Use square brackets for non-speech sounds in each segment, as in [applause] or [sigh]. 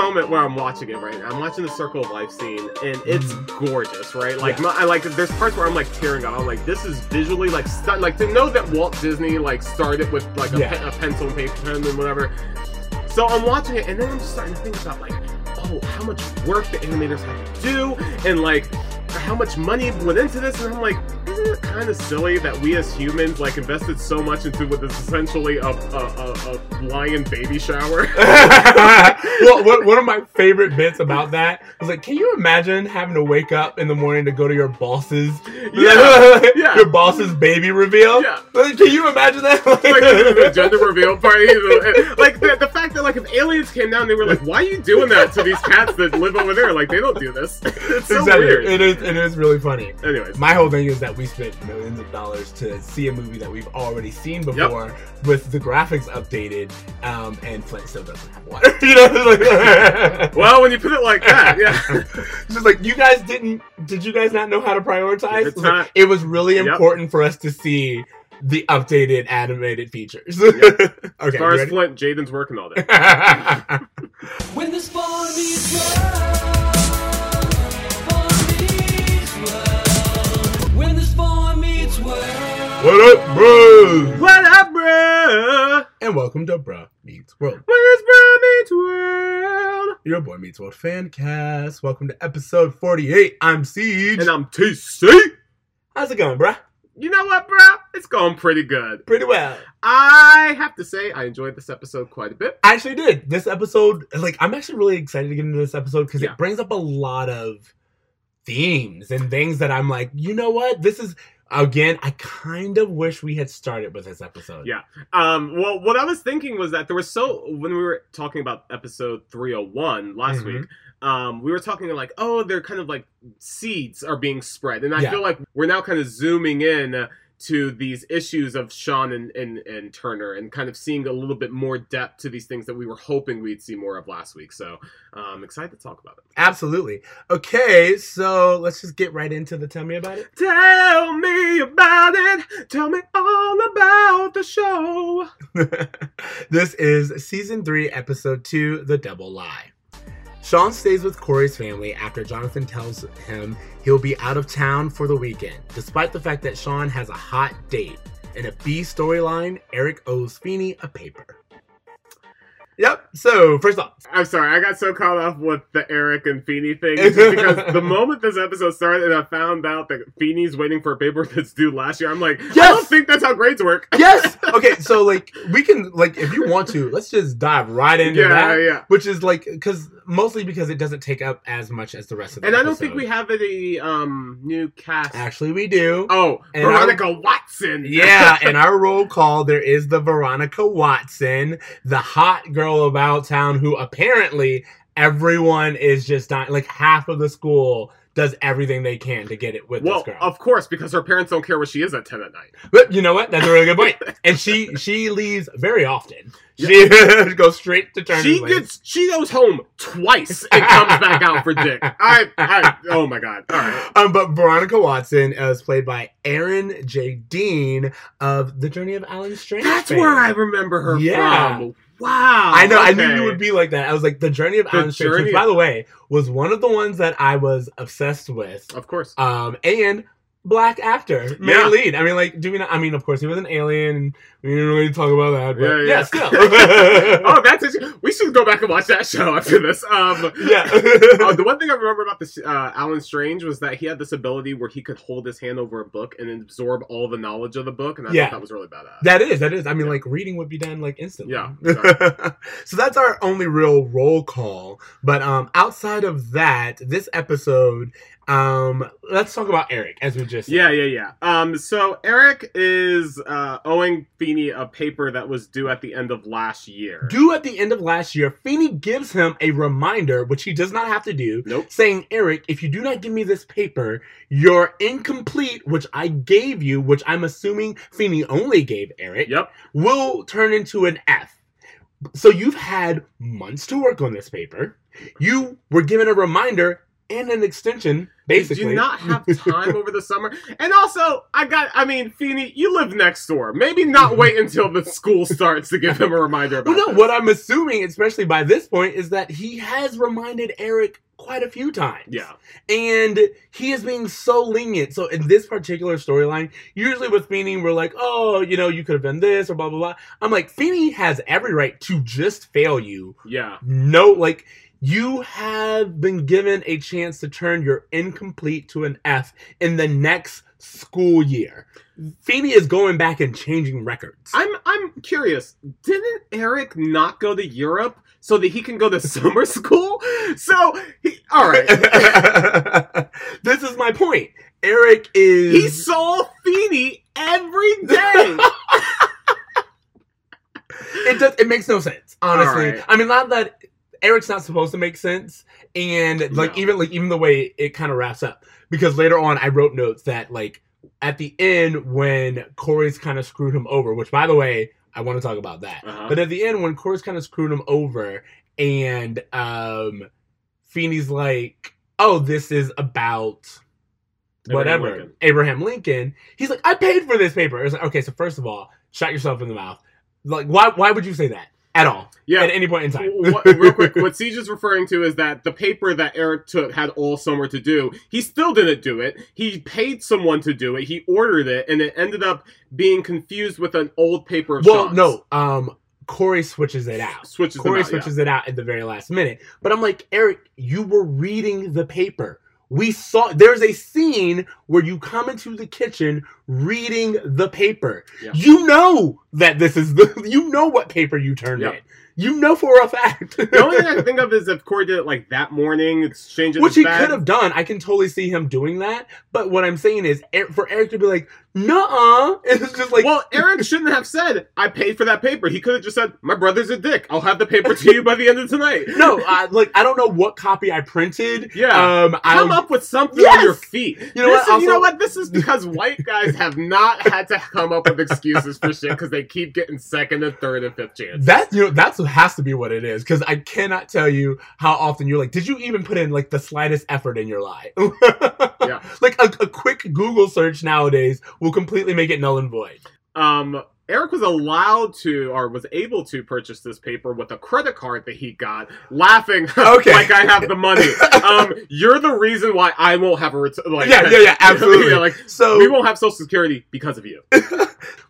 moment where I'm watching it right now. I'm watching the Circle of Life scene, and it's gorgeous, right? Like, Mm-hmm. Yeah. my, I like there's parts where I'm like tearing up. I'm like, this is visually like stunning. Like to know that Walt Disney like started with like a, Yeah. pen, a pencil and paper pen and whatever. So I'm watching it, and then I'm just starting to think about like, oh, how much work the animators had to do, and like how much money went into this, and I'm like, isn't it kind of silly that we as humans like invested so much into what is essentially a, a, a, a lion baby shower? [laughs] [laughs] well, one, one of my favorite bits about that was like, can you imagine having to wake up in the morning to go to your boss's, Yeah, [laughs] yeah. your boss's baby reveal? Yeah. Like, can you imagine that? like the gender reveal party, like the, the fact that like if aliens came down, they were like, "Why are you doing that to these cats that live over there? Like they don't do this." It's so exactly. weird. It is. It is really funny. Anyways, My whole thing is that we spent millions of dollars to see a movie that we've already seen before, with the graphics updated, um, and Flint still doesn't have water. [laughs] you know, it's like, [laughs] well, when you put it like that, yeah. It's [laughs] just like you guys didn't. Did you guys not know how to prioritize? It's It's like, it was really Yep. important for us to see the updated animated features. Yep. okay, As far as Flint, Jaden's working all day. When the spawn meets what up, bros? What up, bruh? And welcome to Bruh Meets World. When is bruh meets world? Your boy Meets World fan cast. Welcome to episode 48. I'm Siege. And I'm TC. How's it going, bruh? You know what, bruh? It's going pretty good. Pretty well. I have to say, I enjoyed this episode quite a bit. I actually did. This episode, like, I'm actually really excited to get into this episode because Yeah. it brings up a lot of themes and things that I'm like, you know what? This is, again, I kind of wish we had started with this episode. Yeah. Um, well, what I was thinking was that there was so when we were talking about episode 301 last Mhm. week, um, we were talking like, oh, they're kind of like seeds are being spread, and I Yeah. feel like we're now kind of zooming in uh, to these issues of Sean and, and and Turner, and kind of seeing a little bit more depth to these things that we were hoping we'd see more of last week. So, I'm um, excited to talk about it. Absolutely. Okay, so let's just get right into the tell me about it. Tell me about it. Tell me all about the show. [laughs] this is season three, episode two, The Double Lie. Sean stays with Corey's family after Jonathan tells him he'll be out of town for the weekend, despite the fact that Sean has a hot date. In a B storyline, Eric owes Feeny a paper. Yep, so first off, I'm sorry, I got so caught up with the Eric and Feeny thing [laughs] just because the moment this episode started and I found out that Feeny's waiting for a paper that's due last year, I'm like, I don't think that's how grades work. [laughs] yes! Okay, so like, we can, like, if you want to, let's just dive right into yeah, that. yeah. Yeah. Which is like, because mostly because it doesn't take up as much as the rest of the And I don't think we have any um new cast. Actually, we do. oh, And Veronica Watson. Yeah, [laughs] in our roll call, there is the Veronica Watson, the hot girl about town who apparently everyone is just dying. Like half of the school does everything they can to get it with well, this girl. of course, because her parents don't care where she is at ten at night. but you know what? That's a really good point. [laughs] And she she leaves very often. She [laughs] goes straight to turn. She gets she goes home twice and comes back out for dick. [laughs] I, I oh my god. All right. Um, but Veronica Watson is played by Erin J. Dean of The Journey of Allen Strange. That's fame. where I remember her Yeah. from. Wow. I know. I knew you would be like that. I was like, the Journey of The Alan which, by the way, was one of the ones that I was obsessed with. Of course. Um, and black actor, main Yeah. lead. I mean, like, do we not? I mean, of course, he was an alien. We didn't really talk about that, but Yeah, yeah, yeah. still. [laughs] [laughs] oh, that's it. We should go back and watch that show after this. Um, yeah. [laughs] uh, the one thing I remember about this uh, Allen Strange was that he had this ability where he could hold his hand over a book and absorb all the knowledge of the book, and I Yeah. thought that was really badass. That is, that is. I mean, like reading would be done like instantly. Yeah, so that's our only real roll call. But um, outside of that, this episode, um, let's talk about Eric as we just said. Yeah, yeah, yeah. Um, so Eric is uh, owing Feeny a paper that was due at the end of last year. Due at the end of last year, Feeny gives him a reminder, which he does not have to do, Nope. saying, Eric, if you do not give me this paper, your incomplete, which I gave you, which I'm assuming Feeny only gave Eric, Yep. will turn into an F. So you've had months to work on this paper. You were given a reminder and an extension basically. Did you not have [laughs] time over the summer? And also, I got, I mean, Feeny, you live next door. Maybe not [laughs] wait until the school starts to give him a reminder about Well, no, this. what I'm assuming, especially by this point, is that he has reminded Eric quite a few times. Yeah. And he is being so lenient. So in this particular storyline, usually with Feeny, we're like, oh, you know, you could have done this or blah, blah, blah. I'm like, Feeny has every right to just fail you. Yeah. No, like, you have been given a chance to turn your incomplete to an F in the next school year. Feeny is going back and changing records. I'm I'm curious. Didn't Eric not go to Europe so that he can go to [laughs] summer school? So he, all right, [laughs] this is my point. Eric is he saw Feeny every day. [laughs] it does it makes no sense honestly Alright. i mean not that eric's not supposed to make sense and like No. even like even the way it kind of wraps up because later on i wrote notes that like at the end when corey's kind of screwed him over which by the way i want to talk about that Uh-huh. but at the end when corey's kind of screwed him over and um feeny's like oh this is about Abraham whatever Lincoln. Abraham Lincoln. He's like, I paid for this paper. It's like, okay, so first of all, shot yourself in the mouth. Like, why? Why would you say that at all? Yeah. At any point in time. What, real quick, what Siege is referring to is that the paper that Eric took had all summer to do. He still didn't do it. He paid someone to do it. He ordered it, and it ended up being confused with an old paper of well, no. Um, Corey switches it out. Switches Corey out, switches it out at the very last minute. But I'm like, Eric, you were reading the paper. We saw there's a scene where you come into the kitchen reading the paper. Yeah. You know that this is the [laughs] you know what paper you turned Yeah. in. You know for a fact. The only thing I can think of is if Corey did it like that morning, exchanging Which his he bag. could have done. I can totally see him doing that. But what I'm saying is, for Eric to be like, "Nuh-uh," [laughs] it's just like, well, Eric shouldn't have said, "I paid for that paper." He could have just said, "My brother's a dick. I'll have the paper to you by the end of tonight." [laughs] no, I, like I don't know what copy I printed. Yeah. um, Come I, up with something Yes! on your feet. You know This what? is- you know what? This is because white guys have not had to come up with excuses for shit because they keep getting second and third and fifth [laughs] chance. That you know that's what has to be what it is because I cannot tell you how often you're like, did you even put in like the slightest effort in your lie? [laughs] Yeah. like a, a quick Google search nowadays will completely make it null and void. um, Eric was allowed to or was able to purchase this paper with a credit card that he got, laughing [laughs] Okay. like I have the money. [laughs] Um, you're the reason why I won't have a return. Like, Yeah, yeah, [laughs] yeah, absolutely. yeah, like So we won't have Social Security because of you.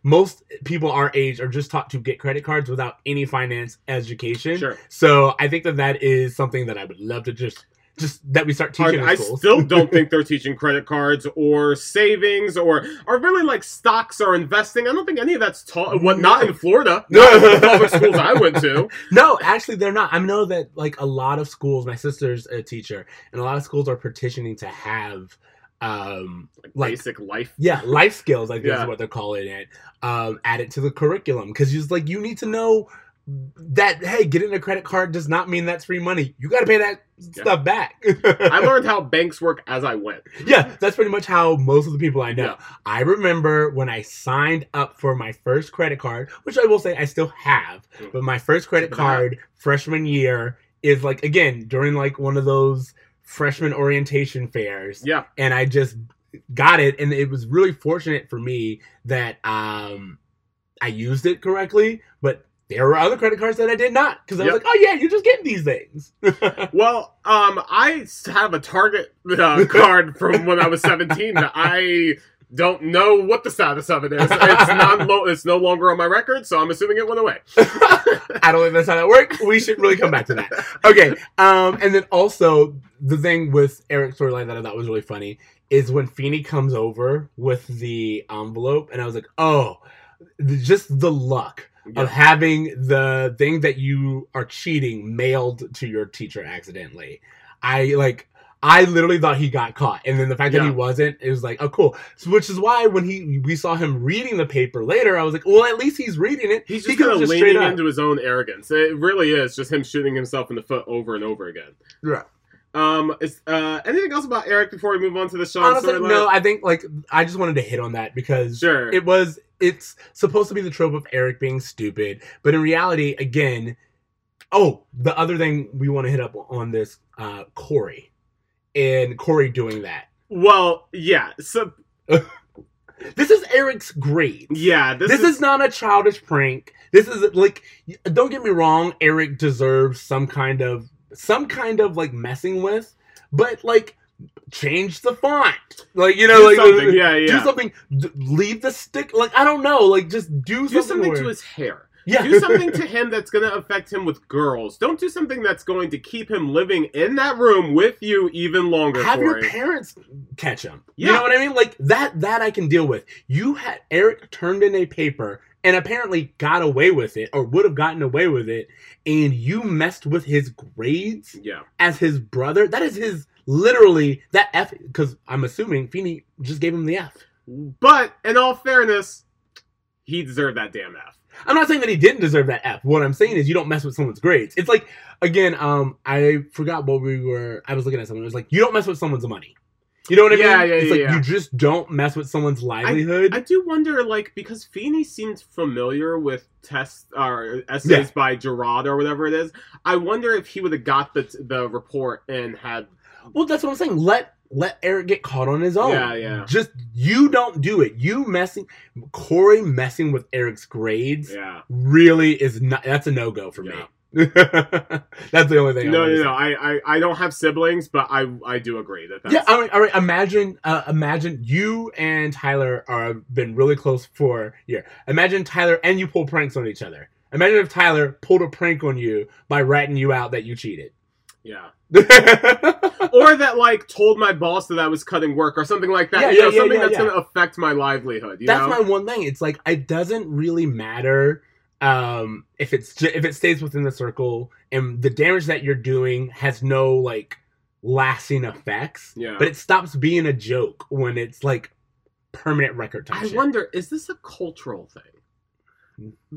most people our age are just taught to get credit cards without any finance education. Sure. So I think that that is something that I would love to just just that we start teaching I, I still don't [laughs] think they're teaching credit cards or savings or or really like stocks or investing. I don't think any of that's taught. What not in Florida? [laughs] Not in the public schools I went to. [laughs] no, actually, they're not. I know that like a lot of schools. My sister's a teacher, and a lot of schools are petitioning to have, um, Like, Like- basic life. yeah, life skills. I think Yeah. is what they're calling it. Um, added to the curriculum because just like you need to know that hey, getting a credit card does not mean that's free money. You got to pay that Yeah. stuff back. I [laughs] learned how banks work as I went. Yeah, that's pretty much how most of the people I know. Yeah. I remember when I signed up for my first credit card, which I will say I still have, Mm. but my first credit card freshman year is like again during like one of those freshman orientation fairs, Yeah. and I just got it, and it was really fortunate for me that um I used it correctly, but. There were other credit cards that I did not because I Yep. was like, "Oh yeah, you're just getting these things." [laughs] [laughs] Well, um, I have a Target uh, card from when I was 17 that I don't know what the status of it is. It's non it's no longer on my record, so I'm assuming it went away. [laughs] I don't think that's how that works. We should really come back to that. Okay. Um, and then also the thing with Eric's storyline that I thought was really funny is when Feeny comes over with the envelope, and I was like, oh, just the luck Yeah. of having the thing that you are cheating mailed to your teacher accidentally. I like. I literally thought he got caught, and then the fact that he wasn't, it was like, oh, cool. So, which is why when he we saw him reading the paper later, I was like, well, at least he's reading it. He's He just could've kind of straight leaning into his own arrogance. It really is just him shooting himself in the foot over and over again. Right. Um, is uh anything else about Eric before we move on to the Sean Honestly, no. I think like I just wanted to hit on that because Sure. it was it's supposed to be the trope of Eric being stupid, but in reality, again, oh, the other thing we want to hit up on this uh Corey and Corey doing that. Well, yeah. So [laughs] This is Eric's grades. yeah, this, This, is, not a childish prank. This is like don't get me wrong, Eric deserves some kind of some kind of like messing with, but like change the font. Like you know, do like something. [laughs] Yeah, do something. D- leave the stick. Like I don't know. Like just do something. Do something where- to his hair. yeah. Do something to him that's going to affect him with girls. Don't do something that's going to keep him living in that room with you even longer. have your parents catch him. Yeah. You know what I mean? Like that that I can deal with. You had Eric turned in a paper and apparently got away with it or would have gotten away with it and you messed with his grades Yeah. as his brother. That is his literally that F cuz I'm assuming Feeny just gave him the F. But in all fairness, he deserved that damn F. I'm not saying that he didn't deserve that F. What I'm saying is you don't mess with someone's grades. It's like again, um I forgot what we were I was looking at someone It was like you don't mess with someone's money. You know what I Yeah, mean? yeah, it's yeah, like yeah. you just don't mess with someone's livelihood. I do wonder, like, because Feeny seemed familiar with tests or essays Yeah. by Gerard or whatever it is. I wonder if he would have got the the report and had. Well, that's what I'm saying. Let let Eric get caught on his own. Yeah, yeah. Just you don't do it. You messing Corey messing with Eric's grades Yeah. really is not. That's a no go for Yeah. me. [laughs] that's the only thing. No, no, no. I, I, I don't have siblings, but I, I do agree that that's. Yeah, I mean, all right. Imagine, uh, imagine you and Tyler are been really close for a year. Imagine Tyler and you pull pranks on each other. Imagine if Tyler pulled a prank on you by ratting you out that you cheated. yeah. [laughs] Or that, like, told my boss that I was cutting work or something like that. Yeah, you yeah, know, yeah, something yeah, that's yeah. going to affect my livelihood. You That's know? my one thing. It's like it doesn't really matter um if it's if it stays within the circle and the damage that you're doing has no like lasting effects. Yeah. But it stops being a joke when it's like permanent record time. I shit. wonder, is this a cultural thing?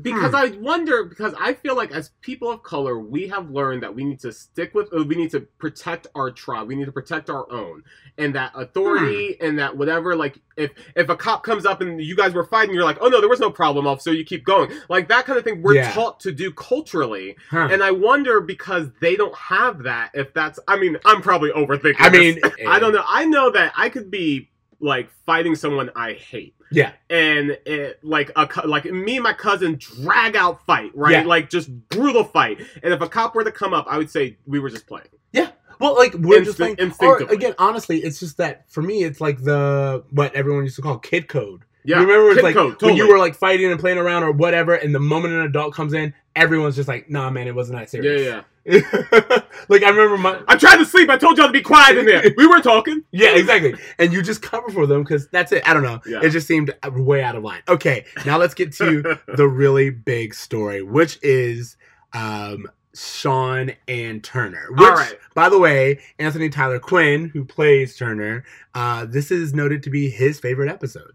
Because Hmm. I wonder, because I feel like as people of color, we have learned that we need to stick with, uh, we need to protect our tribe, we need to protect our own, and that authority Hmm. and that whatever. Like if if a cop comes up and you guys were fighting, you're like, oh no, there was no problem, officer. You keep going, like that kind of thing. We're Yeah. taught to do culturally, Huh. and I wonder because they don't have that. If that's, I mean, I'm probably overthinking. I mean, [laughs] I don't know. I know that I could be like fighting someone I hate Yeah. and it, like a like me and my cousin drag out fight, right? Yeah. Like just brutal fight. And if a cop were to come up, I would say we were just playing. Yeah. Well, like we're just Instinct- like, or again, honestly, it's just that for me, it's like the what everyone used to call kid code. Yeah, you remember it's kid like code, when you were like fighting and playing around or whatever, and the moment an adult comes in, everyone's just like, "Nah, man, it wasn't that serious." yeah, serious." yeah. [laughs] like I remember my I'm trying to sleep. I told y'all to be quiet in there. [laughs] We were talking. yeah, exactly, and you just cover for them because that's it. I don't know. Yeah. It just seemed way out of line. Okay, now let's get to [laughs] the really big story, which is um, Sean and Turner. Which, All right. by the way, Anthony Tyler Quinn, who plays Turner, uh, this is noted to be his favorite episode.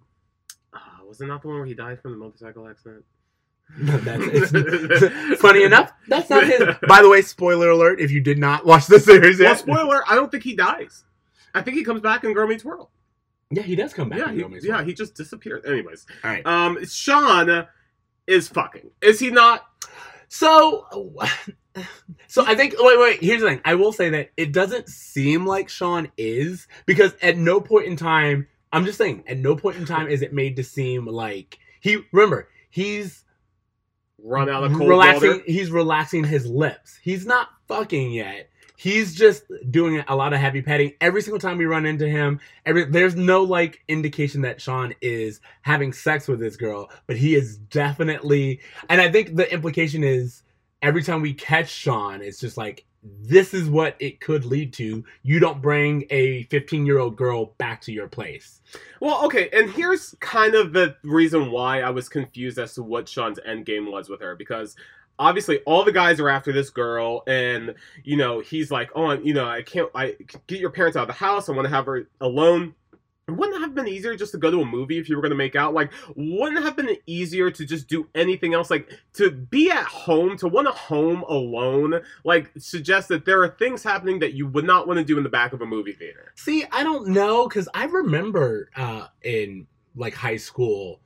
Was it not the one where he died from the motorcycle accident? [laughs] That's, [laughs] it's, [laughs] funny enough, that's not his. By the way, spoiler alert: if you did not watch the series Well, yet, spoiler. I don't think he dies. I think he comes back in Girl Meets World. yeah, he does come back. Yeah, in he, Romance yeah, World. he just disappeared. Anyways, All right. um, Sean is fucking. Is he not? So, [sighs] so I think. Wait, wait. Here's the thing. I will say that it doesn't seem like Sean is because at no point in time, I'm just saying, at no point in time is it made to seem like he. Remember, he's Run out of cold relaxing. water. He's relaxing his lips. He's not fucking yet. He's just doing a lot of heavy petting every single time we run into him. Every there's no like indication that Sean is having sex with this girl, but he is definitely. And I think the implication is every time we catch Sean, it's just like this is what it could lead to. You don't bring a 15 year old girl back to your place. Well, okay, and here's kind of the reason why I was confused as to what Sean's end game was with her because obviously all the guys are after this girl and you know he's like oh you know i can't i get your parents out of the house i want to have her alone wouldn't it have been easier just to go to a movie if you were going to make out like wouldn't it have been easier to just do anything else like to be at home to want to home alone like suggests that there are things happening that you would not want to do in the back of a movie theater See, I don't know because I remember uh, in like high school,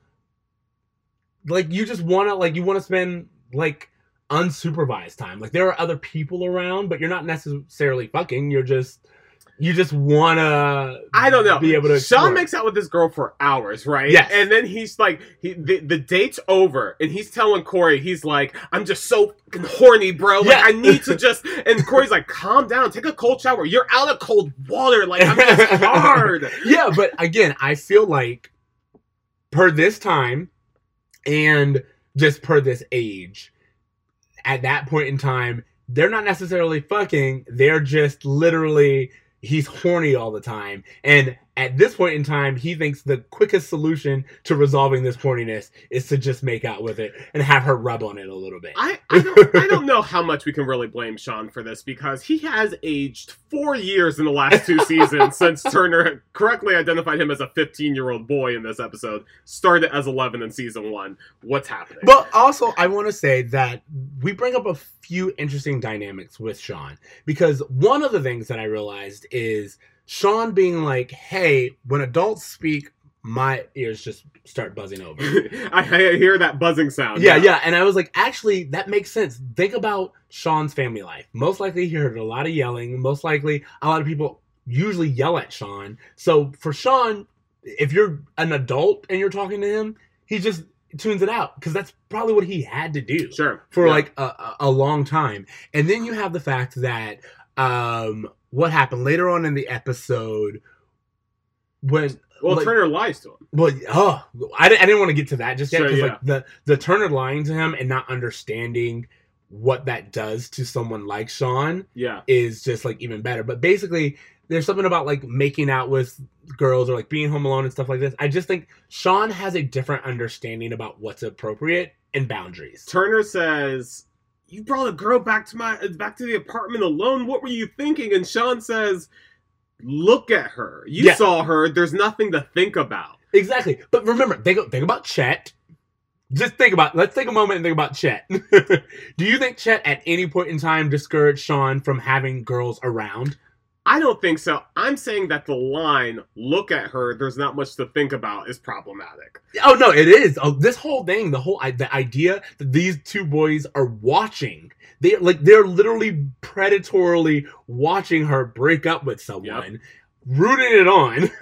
like you just want to like you want to spend like unsupervised time. Like there are other people around, but you're not necessarily fucking. You're just you just wanna I don't know. be able to explore. Sean makes out with this girl for hours, right? Yes. And then he's like, he the, the date's over, and he's telling Corey, he's like, I'm just so fucking horny, bro. Like. I need to [laughs] just. And Corey's like, calm down, take a cold shower. You're out of cold water. Like, I'm just [laughs] hard. yeah, but again, I feel like per this time and just per this age, at that point in time, they're not necessarily fucking. They're just literally he's horny all the time. And at this point in time, he thinks the quickest solution to resolving this horniness is to just make out with it and have her rub on it a little bit. I, I [laughs] don't I don't know how much we can really blame Sean for this because he has aged four years in the last two seasons [laughs] since Turner correctly identified him as a 15 year old boy in this episode. Started as 11 in season one. What's happening? But also, I want to say that we bring up a few interesting dynamics with Sean because one of the things that I realized is Sean being like, "Hey, when adults speak, my ears just start buzzing over." [laughs] I, I hear that buzzing sound. yeah, yeah, and I was like, actually, that makes sense. Think about Sean's family life. Most likely, he heard a lot of yelling. Most likely, a lot of people usually yell at Sean. So for Sean, if you're an adult and you're talking to him, he just tunes it out because that's probably what he had to do Sure. for Yeah. like a, a- a long time. And then you have the fact that um what happened later on in the episode when Well, like- Turner lies to him. well oh I, I didn't want to get to that just yet because yeah. like the the Turner lying to him and not understanding what that does to someone like Sean Yeah. is just like even better. But basically, there's something about like making out with girls or like being home alone and stuff like this. I just think Sean has a different understanding about what's appropriate and boundaries. Turner says, "You brought a girl back to my back to the apartment alone. What were you thinking?" And Sean says, "Look at her. You Yeah. saw her. There's nothing to think about." Exactly. But remember, think, think about Chet. Just think about. Let's take a moment and think about Chet. [laughs] Do you think Chet at any point in time discouraged Sean from having girls around? I don't think so. I'm saying that the line "Look at her. There's not much to think about" is problematic. Oh no, it is. Oh, this whole thing, the whole I- the idea that these two boys are watching. They like they're literally predatorily watching her break up with someone, rooting it on. [laughs]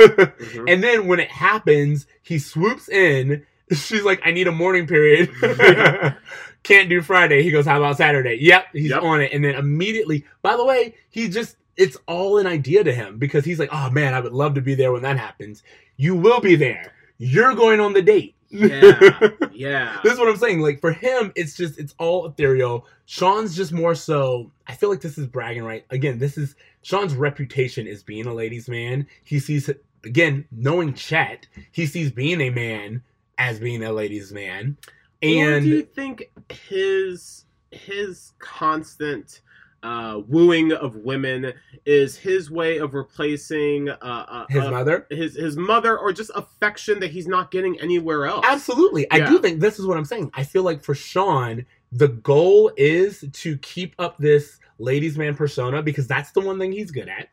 Mhm. And then when it happens, he swoops in. [laughs] She's like, I need a morning period. [laughs] Can't do Friday. He goes, How about Saturday? Yep, he's Yep. on it. And then immediately, by the way, he just, it's all an idea to him because he's like, Oh man, I would love to be there when that happens. You will be there. You're going on the date. Yeah, [laughs] yeah. this is what I'm saying. Like for him, it's just it's all ethereal. Sean's just more so. I feel like this is bragging right. Again, this is Sean's reputation is being a ladies' man. He sees again knowing Chet. He sees being a man as being a ladies' man, And or do you think his his constant uh, wooing of women is his way of replacing uh, uh, his uh, mother. his his mother, or just affection that he's not getting anywhere else? Absolutely. I do think this is what I'm saying. I feel like for Sean, the goal is to keep up this ladies' man persona because that's the one thing he's good at.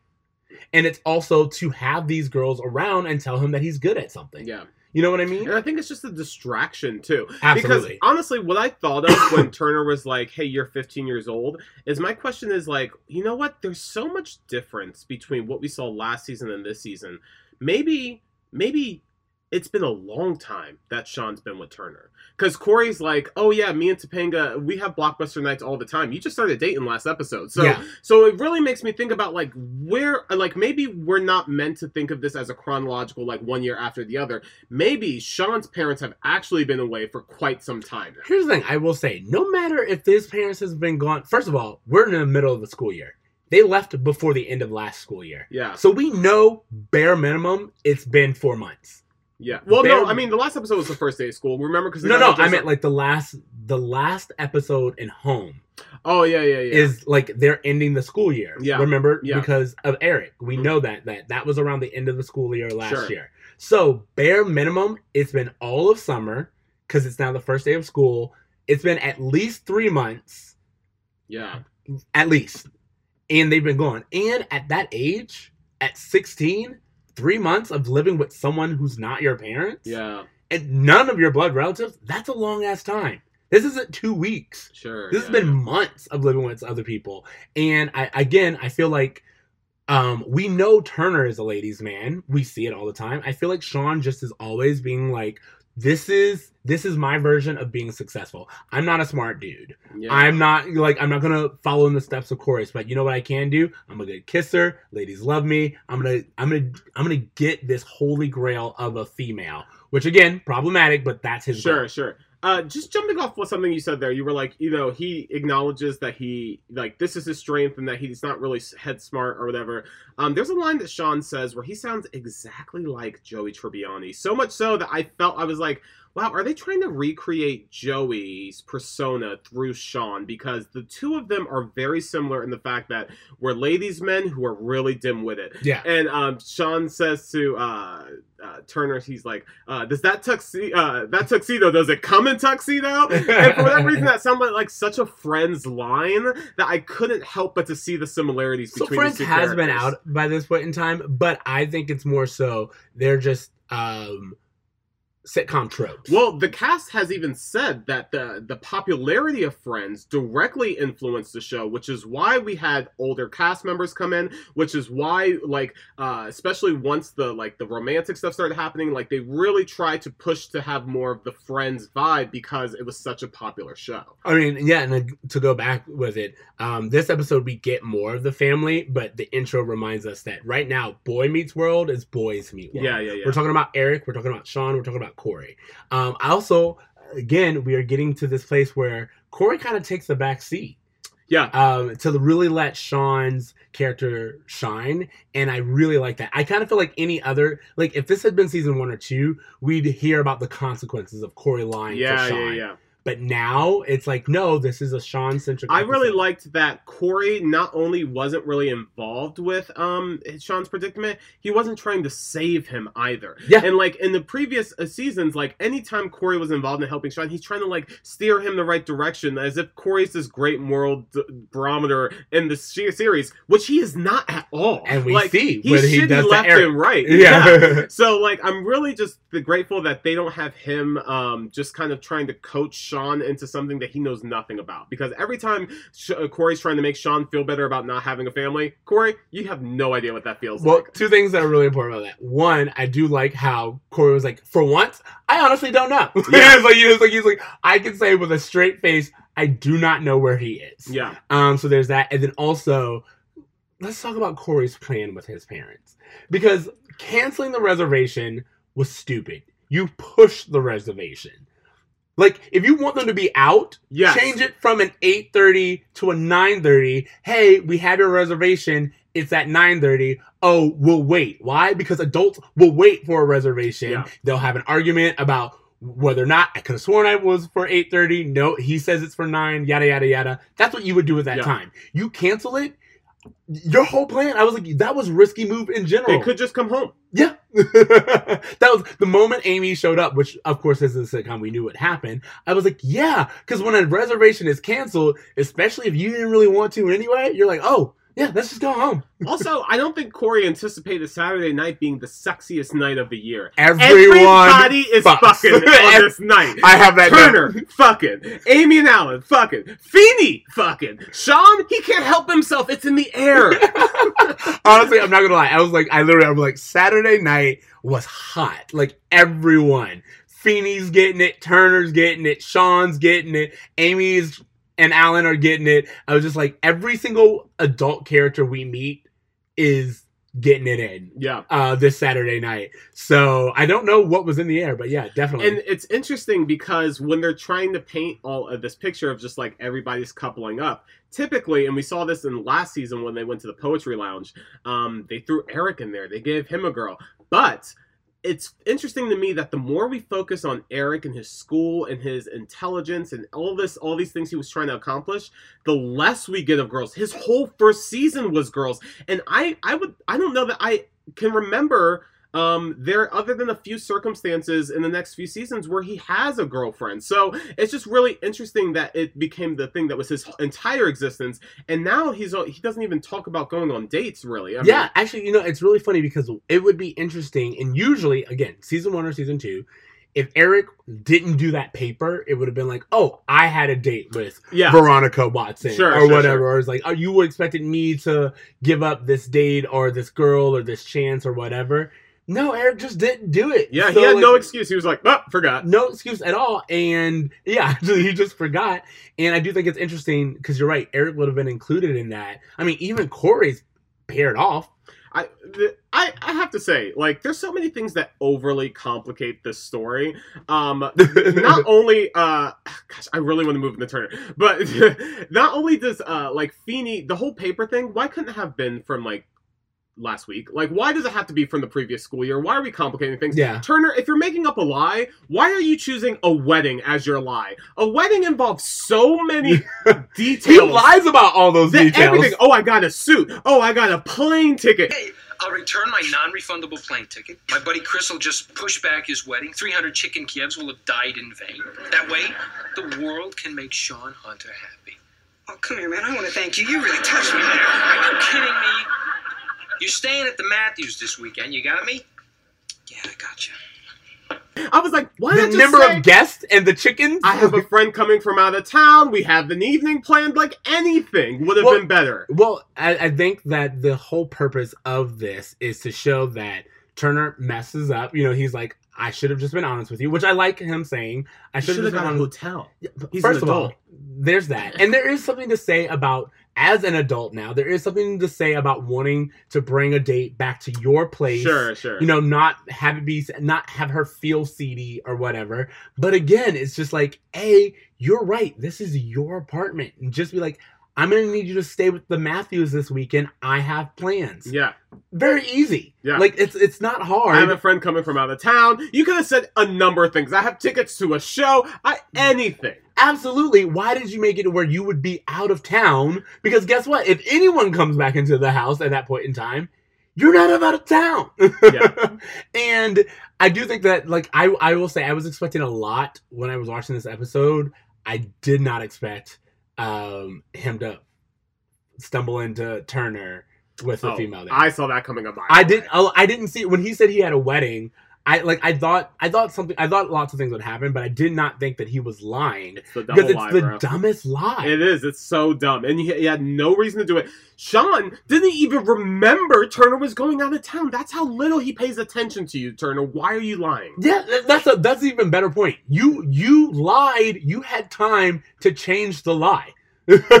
And it's also to have these girls around and tell him that he's good at something. Yeah, You know what I mean? and I think it's just a distraction too. Absolutely. Because honestly, what I thought of when [coughs] Turner was like, "Hey, you're 15 years old," is my question is like, you know what? There's so much difference between what we saw last season and this season. Maybe, maybe it's been a long time that Sean's been with Turner. Because Corey's like, "Oh yeah, me and Topanga, we have blockbuster nights all the time. You just started dating last episode, so Yeah. so it really makes me think about like where, like maybe we're not meant to think of this as a chronological, like one year after the other maybe Sean's parents have actually been away for quite some time now. Here's the thing I will say no matter if his parents has been gone, first of all, we're in the middle of the school year. They left before the end of last school year. Yeah, So we know bare minimum it's been four months. Yeah. Well, no, I mean the last episode was the first day of school. Remember? Because No, no, I meant like the last the last episode in home. oh yeah, yeah, yeah. is like they're ending the school year. Yeah. Remember? Yeah. Because of Eric. We Mhm. know that that that was around the end of the school year last Sure. year. So bare minimum, it's been all of summer because it's now the first day of school. It's been at least three months, yeah, at least, and they've been gone. And at that age, at sixteen, three months of living with someone who's not your parents, yeah, and none of your blood relatives. That's a long ass time. This isn't two weeks. sure. This yeah, has been months of living with other people, and I again I feel like Um, we know Turner is a ladies' man. We see it all the time. I feel like Sean just is always being like, "This is this is my version of being successful. I'm not a smart dude. Yeah. I'm not like I'm not gonna follow in the steps of Corey's, but you know what I can do? I'm a good kisser. Ladies love me. I'm gonna I'm gonna I'm gonna get this holy grail of a female, which again problematic, but that's his Sure, goal. sure. Uh, just jumping off with something you said there, you were like, you know, he acknowledges that he like this is his strength and that he's not really head smart or whatever. Um, there's a line that Sean says where he sounds exactly like Joey Tribbiani, so much so that I felt I was like, wow, are they trying to recreate Joey's persona through Sean? Because the two of them are very similar in the fact that we're ladies' men who are really dim with it. Yeah. And um, Sean says to uh, uh, Turner, he's like, uh, "Does that tuxedo, uh, that tuxedo, does it come in tuxedo?" and for whatever reason, that [laughs] sounded like such a Friends line that I couldn't help but to see the similarities So between Friends has been out by this point in time, but I think it's more so they're just um sitcom tropes. Well, the cast has even said that the the popularity of Friends directly influenced the show, which is why we had older cast members come in, which is why like uh especially once the like the romantic stuff started happening, like they really tried to push to have more of the Friends vibe because it was such a popular show. I mean, yeah, and uh, to go back with it, um, this episode we get more of the family, but the intro reminds us that right now, Boy Meets World is Boys Meet World. Yeah, yeah, yeah. We're talking about Eric, we're talking about Sean, we're talking about Corey. Um, I also, again, we are getting to this place where Corey kind of takes the back seat. Yeah. um, to really let Sean's character shine, and I really like that. I kind of feel like any other, like if this had been season one or two, we'd hear about the consequences of Corey lying Yeah, to yeah, Sean. yeah. But now it's like, no, this is a Sean centric. I really liked that Corey not only wasn't really involved with um Sean's predicament, he wasn't trying to save him either. Yeah. And like in the previous uh, seasons, like anytime Corey was involved in helping Sean, he's trying to like steer him the right direction, as if Corey's this great moral d- barometer in the se- series, which he is not at all. And we like, see he's when he does left and right. [laughs] Yeah. So like I'm really just grateful that they don't have him um just kind of trying to coach Sean into something that he knows nothing about because every time Sh- uh, Corey's trying to make Sean feel better about not having a family, Corey, you have no idea what that feels Well, like. two things that are really important about that. One, I do like how Corey was like, for once, I honestly don't know. [laughs] Yeah. it's like he was like he's like, I can say with a straight face, I do not know where he is. Yeah. Um, so there's that, and then also, let's talk about Corey's plan with his parents because canceling the reservation was stupid. You pushed the reservation. Like, if you want them to be out, Yes. change it from an 8.30 to a 9.30. Hey, we have your reservation. It's at 9.30. Oh, we'll wait. Why? Because adults will wait for a reservation. Yeah. They'll have an argument about whether or not I could have sworn I was for 8.30. No, he says it's for 9, yada, yada, yada. That's what you would do at that Yeah. time. You cancel it. Your whole plan, I was like, that was risky move in general. They could just come home. Yeah. [laughs] that was the moment Amy showed up, which of course is a sitcom, we knew what happened. I was like, yeah, because when a reservation is canceled, especially if you didn't really want to anyway, you're like, oh, yeah, let's just go home. [laughs] Also, I don't think Corey anticipated Saturday night being the sexiest night of the year. Everyone Everybody is fucks. fucking [laughs] on this night. I have that Turner, fucking. Amy and Alan, fucking. Feeny, fucking. Sean, he can't help himself. It's in the air. [laughs] Honestly, I'm not gonna lie. I was like, I literally, I'm like, Saturday night was hot. Like everyone, Feeny's getting it, Turner's getting it, Sean's getting it, Amy's and Alan are getting it. I was just like, every single adult character we meet is getting it in yeah. uh, this Saturday night. So I don't know what was in the air, but yeah, definitely. And it's interesting because when they're trying to paint all of this picture of just like everybody's coupling up, typically, and we saw this in last season when they went to the poetry lounge, um, they threw Eric in there. They gave him a girl. But it's interesting to me that the more we focus on Eric and his school and his intelligence and all this, all these things he was trying to accomplish, the less we get of girls. His whole first season was girls, and I, I would, I don't know that I can remember um there other than a few circumstances in the next few seasons where he has a girlfriend so it's just really interesting that it became the thing that was his entire existence and now he's he doesn't even talk about going on dates really I yeah, mean, actually, you know, it's really funny because it would be interesting, and usually, again, season one or season two, if Eric didn't do that paper, it would have been like, oh, I had a date with Yeah. Veronica Watson Sure, or sure, whatever. sure. Or it's like, oh, you expecting me to give up this date or this girl or this chance or whatever. No, Eric just didn't do it. Yeah, So, he had like, no excuse. He was like, oh, forgot. no excuse at all. And yeah, [laughs] he just forgot. And I do think it's interesting because you're right. Eric would have been included in that. I mean, even Corey's paired off. I, the, I I have to say, like, there's so many things that overly complicate this story. Um, [laughs] not only, uh, gosh, I really want to move in the Turner, but [laughs] not only does, uh, like, Feeny, the whole paper thing, why couldn't it have been from, like, last week? Like, why does it have to be from the previous school year? Why are we complicating things? yeah. Turner, if you're making up a lie, why are you choosing a wedding as your lie? A wedding involves so many details. [laughs] He details. lies about all those details. everything. Oh, I got a suit. Oh, I got a plane ticket. Hey, I'll return my non-refundable plane ticket. My buddy Chris will just push back his wedding. 300 chicken Kievs will have died in vain. That way, the world can make Sean Hunter happy. Oh, come here, man. I want to thank you. You really touched me there. Are you kidding me? You're staying at the Matthews this weekend. You got me? Yeah, I got you. I was like, "What?" the just number say, of guests and the chickens. I have a friend coming from out of town. We have an evening planned. Like anything would have Well- been better. Well, I, I think that the whole purpose of this is to show that Turner messes up. You know, he's like, I should have just been honest with you, which I like him saying. I should have just been honest. hotel. He's First of all, there's that, and there is something to say about as an adult now. There is something to say about wanting to bring a date back to your place. Sure, sure. You know, not have it be, not have her feel seedy or whatever. But again, it's just like, a, you're right. This is your apartment, and just be like, I'm gonna need you to stay with the Matthews this weekend. I have plans. yeah. Very easy. Yeah. Like it's it's not hard. I have a friend coming from out of town. You could have said a number of things. I have tickets to a show. I anything. Absolutely. Why did you make it to where you would be out of town? Because guess what? If anyone comes back into the house at that point in time, you're not out of town. Yeah. [laughs] and I do think that, like, I I will say, I was expecting a lot when I was watching this episode. I did not expect um him to stumble into Turner with a Oh, female. There. I saw that coming up. I did. oh, I didn't see when he said he had a wedding. I like. I thought. I thought something. I thought lots of things would happen, but I did not think that he was lying It's the double because it's lie, the bro. dumbest lie. It is. It's so dumb, and he, he had no reason to do it. Sean didn't even remember Turner was going out of town. That's how little he pays attention to you, Turner. Why are you lying? yeah, that's a that's an even better point. You you lied. You had time to change the lie.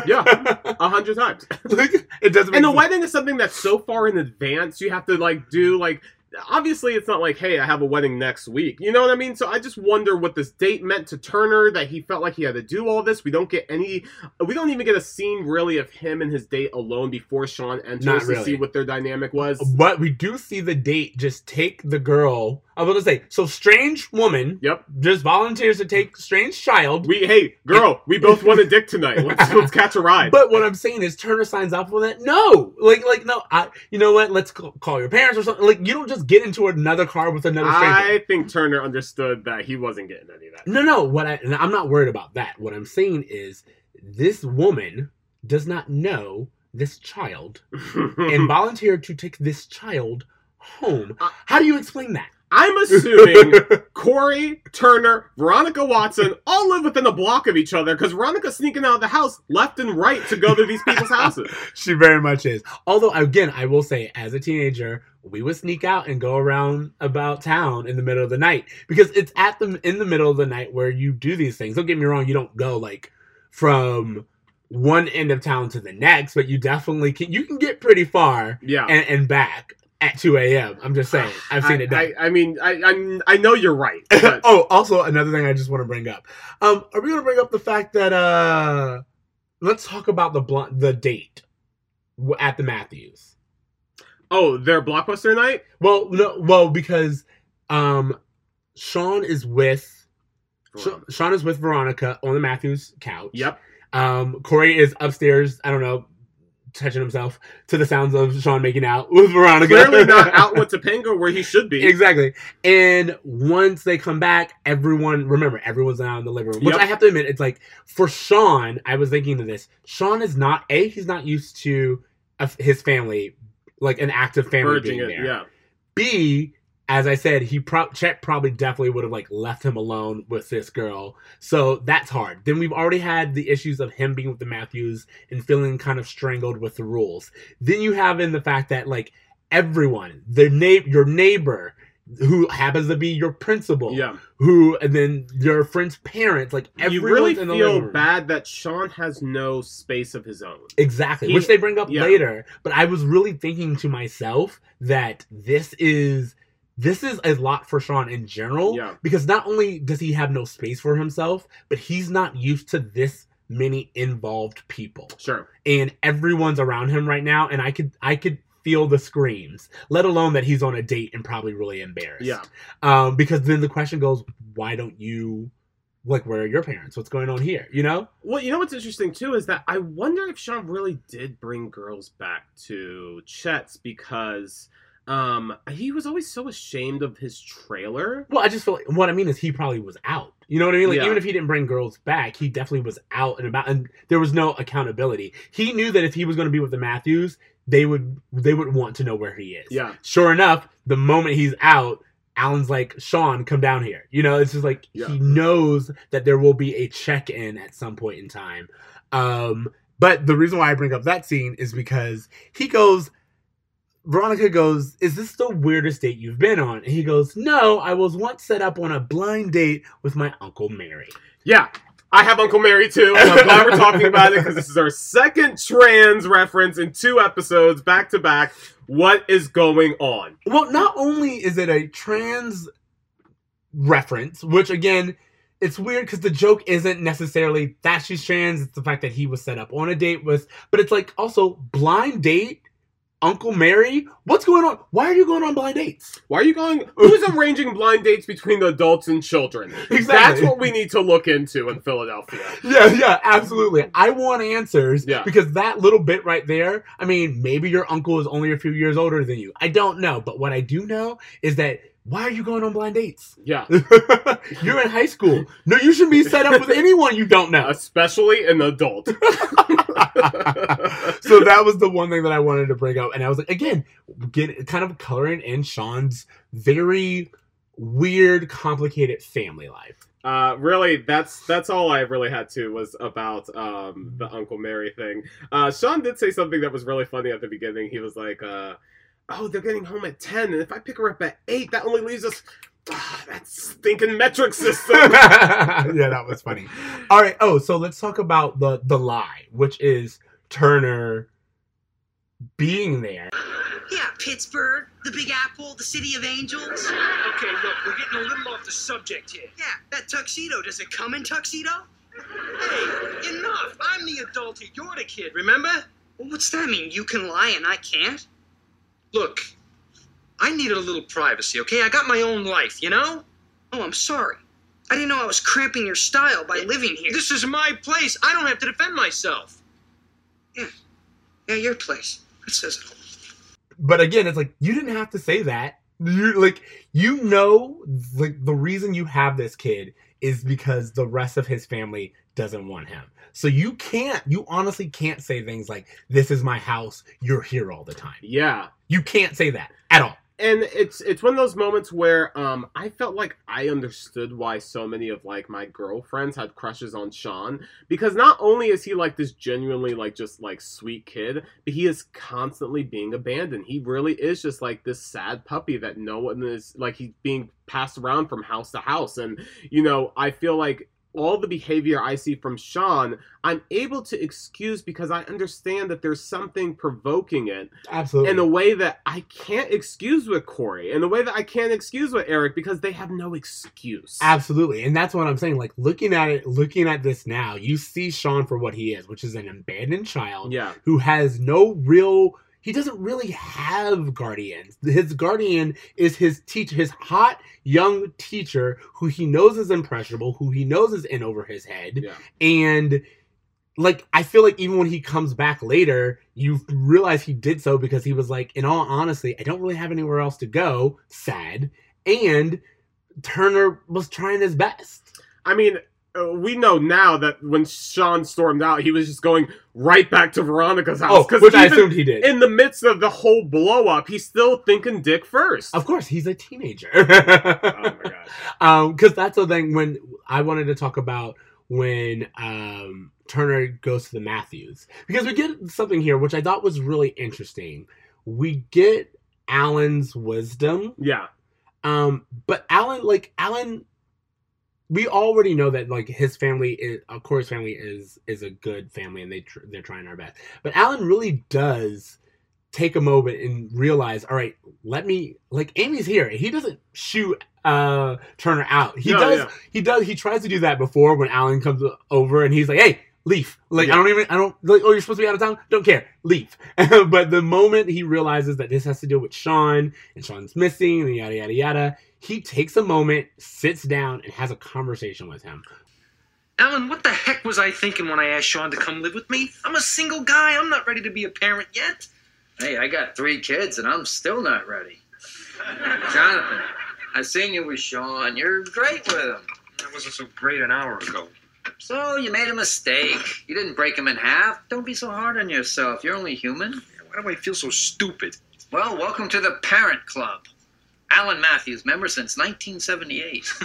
Yeah, [laughs] a hundred times. like, it doesn't. And the sense. wedding is something that's so far in advance. You have to like do like. Obviously, it's not like, hey, I have a wedding next week. You know what I mean? So I just wonder what this date meant to Turner that he felt like he had to do all this. We don't get any. We don't even get a scene really of him and his date alone before Sean enters Not to really. see what their dynamic was. But we do see the date just take the girl. I was gonna say, so strange woman Yep. just volunteers to take strange child. We hey girl, we [laughs] both want a dick tonight. Let's let's catch a ride. But what I'm saying is Turner signs off on that. No, like, like no. I, you know what? Let's call, your parents or something. Like, you don't just get into another car with another stranger. I think Turner understood that he wasn't getting any of that. No, no. What I, and I'm not worried about that. What I'm saying is this woman does not know this child [laughs] and volunteered to take this child home. Uh, How do you explain that? I'm assuming Corey, Turner, Veronica Watson all live within a block of each other because Veronica's sneaking out of the house left and right to go to these people's houses. [laughs] she very much is. Although, again, I will say, as a teenager, we would sneak out and go around about town in the middle of the night because it's at the in the middle of the night where you do these things. Don't get me wrong; you don't go like from one end of town to the next, but you definitely can. You can get pretty far Yeah. and, and back at two a.m. I'm just saying, I've seen I, it done. I, I mean, I, I I know you're right. [laughs] But oh, also another thing I just want to bring up. Um, are we going to bring up the fact that uh, let's talk about the blunt the date at the Matthews. oh, their blockbuster night. Well, no, well because um, Sean is with Sha- Sean is with Veronica on the Matthews couch. Yep. Um, Corey is upstairs. I don't know, touching himself to the sounds of Sean making out [laughs] with Veronica. Clearly not [laughs] out with Topanga where he should be. Exactly. And once they come back, everyone remember everyone's now in the living room. Which Yep. I have to admit, it's like for Sean, I was thinking of this. Sean is not a he's not used to a, his family, like an active family being it. there. Yeah. B as I said, he pro- Chet probably definitely would have like left him alone with this girl. So that's hard. Then we've already had the issues of him being with the Matthews and feeling kind of strangled with the rules. Then you have in the fact that like everyone, the na- your neighbor who happens to be your principal, Yeah. who and then your friend's parents, like everyone. You really feel bad that Sean has no space of his own. Exactly, He- which they bring up yeah. later. But I was really thinking to myself that this is this is a lot for Sean in general. Yeah. Because not only does he have no space for himself, but he's not used to this many involved people. Sure. And everyone's around him right now, and I could I could feel the screams, let alone that he's on a date and probably really embarrassed. Yeah. Um, because then the question goes, why don't you like where are your parents? What's going on here? You know? Well, you know what's interesting too is that I wonder if Sean really did bring girls back to Chet's because um he was always so ashamed of his trailer. Well, I just feel like what I mean is he probably was out. You know what I mean? Like Yeah. even if he didn't bring girls back, he definitely was out and about, and there was no accountability. He knew that if he was going to be with the Matthews, they would they would want to know where he is. Yeah. Sure enough, the moment he's out, Alan's like, Sean, come down here. You know, it's just like Yeah. he knows that there will be a check in at some point in time. Um, but the reason why I bring up that scene is because he goes, Veronica goes, Is this the weirdest date you've been on? And he goes, No, I was once set up on a blind date with my Uncle Mary. Yeah. I have Uncle Mary too. and I'm glad we're talking about it because this is our second trans reference in two episodes back to back. What is going on? Well, not only is it a trans reference, which again, it's weird because the joke isn't necessarily that she's trans, it's the fact that he was set up on a date with, but it's like also blind date, Uncle Mary. What's going on? Why are you going on blind dates? Why are you going? Who's arranging blind dates between the adults and children? [laughs] Exactly. That's what we need to look into in Philadelphia. Yeah, yeah, absolutely. I want answers Yeah. because that little bit right there, I mean, maybe your uncle is only a few years older than you. I don't know, but what I do know is that why are you going on blind dates? Yeah. [laughs] You're in high school. No, you shouldn't be set up with anyone you don't know. Especially an adult. [laughs] so that was the one thing that I wanted to bring up, and I was like, again, get kind of coloring in Sean's very weird, complicated family life. Uh, really, that's that's all I really had to was about um, the Uncle Mary thing. Uh, Sean did say something that was really funny at the beginning. He was like, uh, "Oh, they're getting home at ten, and if I pick her up at eight, that only leaves us ah, that stinking metric system." [laughs] yeah, that was funny. All right. Oh, so let's talk about the the lie, which is Turner being there. Yeah, Pittsburgh, the Big Apple, the City of Angels. Okay, look, we're getting a little off the subject here. Yeah, that tuxedo. Does it come in tuxedo? Hey, enough! I'm the adult here. You're the kid, remember? Well, what's that mean? You can lie and I can't? Look, I needed a little privacy, okay? I got my own life, you know? Oh, I'm sorry. I didn't know I was cramping your style by living here. This is my place. I don't have to defend myself. Yeah, Yeah, your place. It says it all. But again, it's like you didn't have to say that. You like you know like the reason you have this kid is because the rest of his family doesn't want him. So you can't you honestly can't say things like this is my house, you're here all the time. yeah, You can't say that at all. and it's it's one of those moments where um I felt like I understood why so many of like my girlfriends had crushes on Sean because not only is he like this genuinely like just like sweet kid, but he is constantly being abandoned. He really is just like this sad puppy that no one is like he's being passed around from house to house and you know, I feel like all the behavior I see from Sean, I'm able to excuse because I understand that there's something provoking it Absolutely. in a way that I can't excuse with Corey, in a way that I can't excuse with Eric because they have no excuse. Absolutely. And that's what I'm saying. Like looking at it, looking at this now, you see Sean for what he is, which is an abandoned child Yeah, who has no real he doesn't really have guardians. His guardian is his teacher, his hot young teacher who he knows is impressionable, who he knows is in over his head. yeah, And like I feel like even when he comes back later, you realize he did so because he was like, in all honesty, I don't really have anywhere else to go. Sad. And Turner was trying his best. I mean, we know now that when Sean stormed out, he was just going right back to Veronica's house. Oh, which I assumed he did. in the midst of the whole blow up, he's still thinking Dick first. of course, he's a teenager. [laughs] oh my god. um because that's the thing when i wanted to talk about when um turner goes to the matthews because we get something here which i thought was really interesting we get alan's wisdom Yeah. um but alan like alan we already know that like his family is of course family is is a good family and they tr- they're trying our best. But alan really does take a moment and realize all right let me like amy's here. He doesn't shoot uh turner out. He No, does yeah. he does he tries to do that before when alan comes over and he's like hey leave like Yeah. i don't even i don't like oh you're supposed to be out of town don't care leave [laughs] but the moment he realizes that this has to deal with sean and sean's missing and yada yada yada he takes a moment sits down and has a conversation with him Alan, what the heck was I thinking when I asked Sean to come live with me? I'm a single guy. I'm not ready to be a parent yet. Hey, I got three kids and I'm still not ready. [laughs] Jonathan, I seen you with Sean. You're great with him. That wasn't so great an hour ago. So you made a mistake. You didn't break him in half. Don't be so hard on yourself. You're only human. Why do I feel so stupid? Well, welcome to the Parent Club. Alan Matthews, member since 1978. [laughs]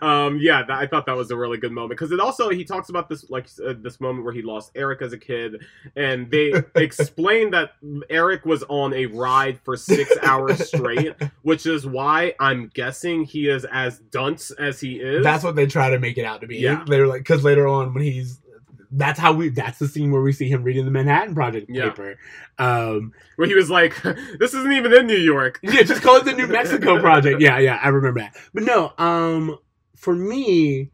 Um, yeah, that, I thought that was a really good moment because it also he talks about this like uh, this moment where he lost Eric as a kid, and they [laughs] explained that Eric was on a ride for six [laughs] hours straight, which is why I'm guessing he is as dunce as he is. That's what they try to make it out to be. Yeah. They're like, because later on when he's, that's how we. That's the scene where we see him reading the Manhattan Project Yeah. paper. Um, where he was like, [laughs] "This isn't even in New York." [laughs] yeah, just call it the New [laughs] Mexico Project. Yeah, yeah, I remember that. But no, um, for me,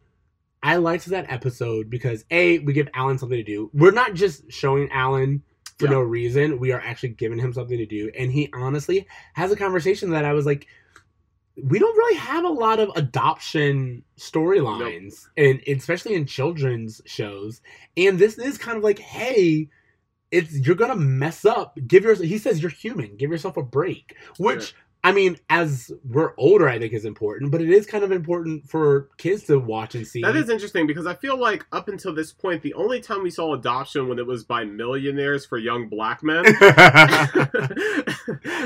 I liked that episode because a we give Alan something to do. We're not just showing Alan for Yeah. no reason. We are actually giving him something to do, and he honestly has a conversation that I was like. We don't really have a lot of adoption storylines, and especially in children's shows. And this is kind of like, hey, it's you're gonna mess up. Give your he says you're human. Give yourself a break. Which Sure. I mean, as we're older, I think is important, but it is kind of important for kids to watch and see. That is interesting because I feel like up until this point, the only time we saw adoption when it was by millionaires for young black men. [laughs] [laughs]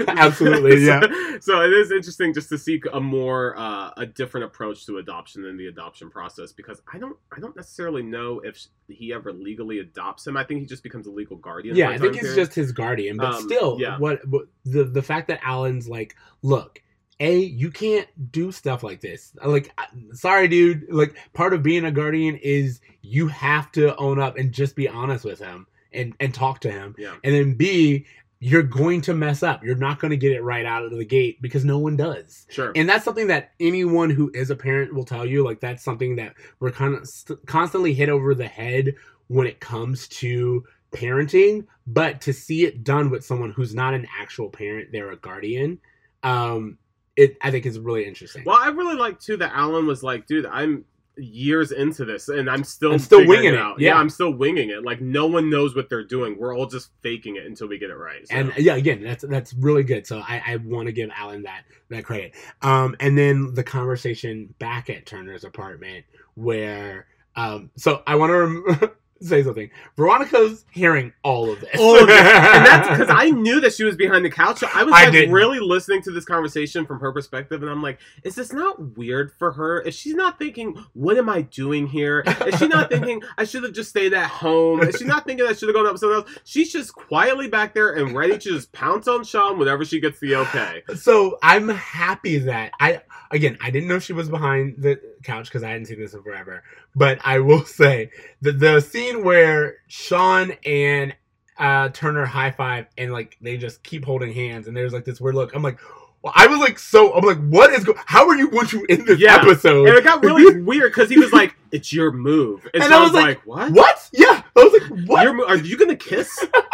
Absolutely, yeah. So, so it is interesting just to see a more uh, a different approach to adoption in the adoption process because I don't I don't necessarily know if he ever legally adopts him. I think he just becomes a legal guardian. yeah, I think it's just his guardian, but Um, still, yeah. what, what the the fact that Alan's like, look, a you can't do stuff like this. Like, sorry, dude. Like, part of being a guardian is you have to own up and just be honest with him and and talk to him. yeah. And then B, you're going to mess up. You're not going to get it right out of the gate because no one does. Sure. And that's something that anyone who is a parent will tell you. Like that's something that we're kind of st- constantly hit over the head when it comes to parenting. But to see it done with someone who's not an actual parent, they're a guardian. Um, it I think is really interesting. Well, I really like too that Alan was like, dude, I'm years into this and I'm still I'm still winging it, out. yeah. I'm still winging it. Like no one knows what they're doing. We're all just faking it until we get it right. So. And yeah, again, that's that's really good. So I, I want to give Alan that that credit. Um, and then the conversation back at Turner's apartment where um, so I want to rem- [laughs] say something. Veronica's hearing all of this. all of this. and that's [laughs] because I knew that she was behind the couch. So I was I like didn't. really listening to this conversation from her perspective, and I'm like, is this not weird for her? Is she not thinking, what am I doing here? Is she not thinking I should have just stayed at home? Is she not thinking I should have gone up with someone else? She's just quietly back there and ready to just pounce on Sean whenever she gets the okay. so I'm happy that I again I didn't know she was behind the couch because I hadn't seen this in forever. But I will [laughs] say that the scene where Sean and uh, Turner high five and like they just keep holding hands and there's like this weird look. I'm like, well, I was like so I'm like, what is going? How are you once you in this Yeah. episode? And it got really [laughs] weird because he was like, "It's your move," and, And so I I was was like, like, "What? What? Yeah, I was like, what? Your mo- are you gonna kiss?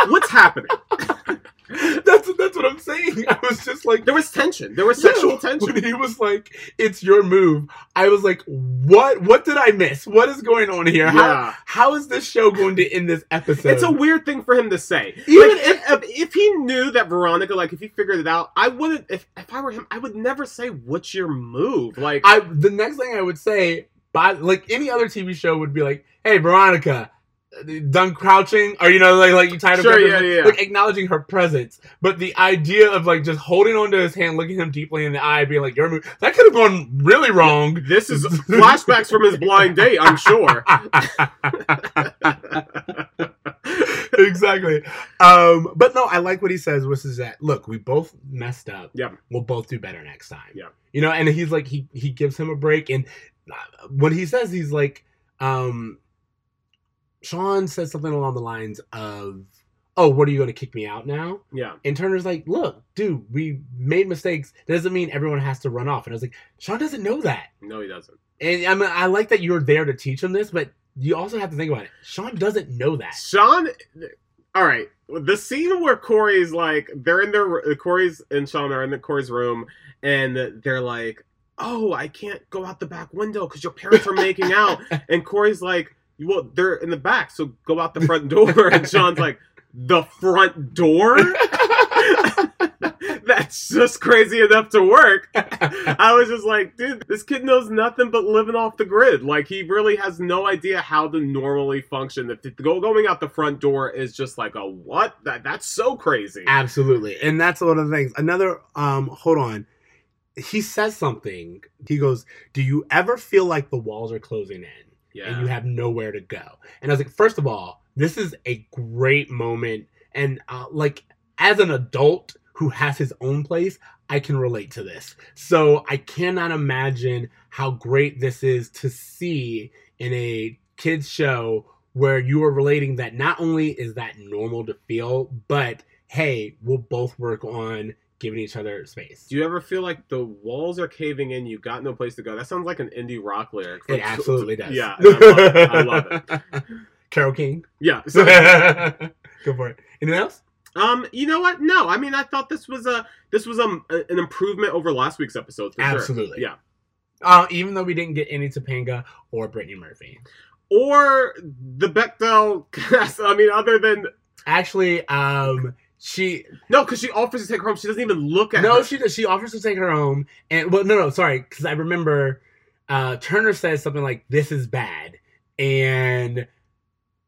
What's happening?" [laughs] [laughs] that's that's what I'm saying. I was just like, There was tension. There was sexual [laughs] Yeah, tension. When [laughs] he was like, "It's your move," I was like, "What? What did I miss? What is going on here? How how is this show going to end this episode?" It's a weird thing for him to say. Even like, if, if if he knew that Veronica, like if he figured it out, I wouldn't. If if I were him, I would never say, "What's your move?" Like, I the next thing I would say, But like any other TV show would be like, "Hey, Veronica." Done crouching, or you know, like like you tied Sure, yeah, yeah, like acknowledging her presence. But the idea of like just holding onto his hand, looking him deeply in the eye, being like, "You're mo-" that could have gone really wrong." This is flashbacks from his blind date, I'm sure. [laughs] exactly. Um, but no, I like what he says, which is that look, we both messed up. Yeah. We'll both do better next time. Yeah. You know, and he's like he he gives him a break and uh, when he says he's like um Sean says something along the lines of Oh, what are you going to kick me out now? Yeah. And Turner's like, look, dude, we made mistakes. Doesn't mean everyone has to run off. And I was like, Sean doesn't know that. No, he doesn't. And I mean, I like that you're there to teach him this, but you also have to think about it. Sean doesn't know that. Sean, all right. The scene where Corey's like, they're in their Corey's and Sean are in the Corey's room, and they're like, "Oh, I can't go out the back window because your parents are making out." [laughs] And Corey's like, "Well, they're in the back, so go out the front door." And [laughs] Sean's like, "The front door." [laughs] That's just crazy enough to work. I was just like, dude, this kid knows nothing but living off the grid. Like he really has no idea how to normally function. If go going out the front door is just like a what? That that's so crazy. Absolutely. And that's one of the things. Another um hold on. He says something. He goes, "Do you ever feel like the walls are closing in and you have nowhere to go?" And I was like, first of all, this is a great moment and uh, like as an adult who has his own place, I can relate to this. So I cannot imagine how great this is to see in a kids show where you are relating that not only is that normal to feel, but hey, we'll both work on giving each other space. Do you ever feel like the walls are caving in? You got no place to go. That sounds like an indie rock lyric. It [laughs] absolutely does. Yeah, I love it. I love it. [laughs] Carole King. Yeah. [laughs] So, Go for it. Anything else? um, you know what? No, I mean, I thought this was a this was a, an improvement over last week's episode. For sure. Absolutely. Yeah. Uh, even though we didn't get any Topanga or Brittany Murphy. Or the Bechdel cast. I mean, other than Actually, um, she no, because she offers to take her home. She doesn't even look at. no, her. she does. She offers to take her home, and well, no, no, sorry, because I remember uh, Turner says something like, "This is bad," and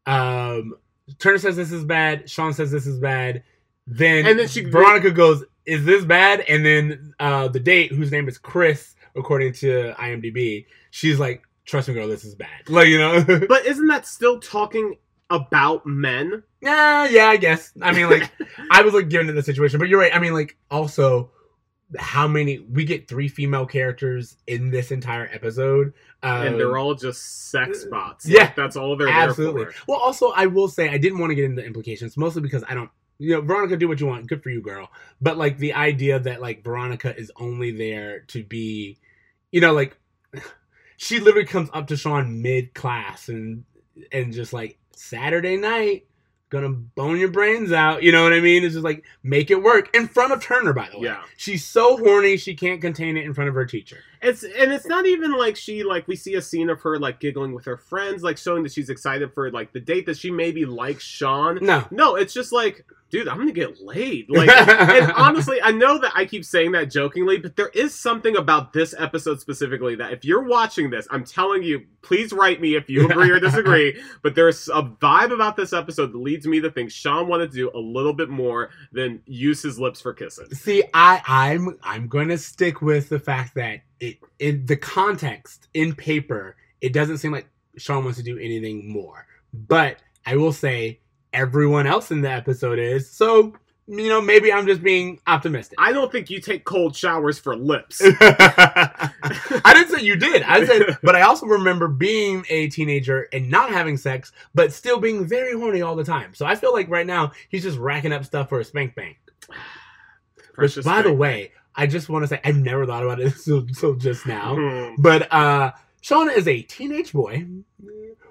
um, Turner says this is bad. Sean says this is bad. Then And then she- Veronica goes, "Is this bad?" And then uh, the date, whose name is Chris, according to IMDb, she's like, "Trust me, girl, this is bad." Like you know, [laughs] But isn't that still talking about men? yeah, yeah, I guess. I mean, like, [laughs] I was like given to the situation, but you're right. I mean, like, also, how many we get three female characters in this entire episode, um, and they're all just sex bots. yeah, Like, that's all they're absolutely. there for. Well, also, I will say I didn't want to get into implications, mostly because I don't. You know, Veronica, do what you want. Good for you, girl. But like the idea that like Veronica is only there to be, you know, like [sighs] she literally comes up to Sean mid class and and just like Saturday night, gonna bone your brains out. You know what I mean? It's just like make it work in front of Turner. By the way, Yeah. she's so horny she can't contain it in front of her teacher. It's and it's not even like she like we see a scene of her like giggling with her friends, like showing that she's excited for like the date that she maybe likes Sean. No, No, it's just like, dude, I'm gonna get laid. Like, and [laughs] honestly, I know that I keep saying that jokingly, but there is something about this episode specifically that if you're watching this, I'm telling you, please write me if you agree or disagree. [laughs] but there's a vibe about this episode that leads me to think Sean wanted to do a little bit more than use his lips for kissing. See, I, I'm I'm going to stick with the fact that it in the context in paper, it doesn't seem like Sean wants to do anything more. But I will say everyone else in the episode is so. You know, maybe I'm just being optimistic. I don't think you take cold showers for lips. [laughs] [laughs] I didn't say you did. I said, but I also remember being a teenager and not having sex, but still being very horny all the time. So I feel like right now he's just racking up stuff for a spank bank. [sighs] Which, by the way, I just want to say I've never thought about it [laughs] until, until just now. Hmm. But uh Sean is a teenage boy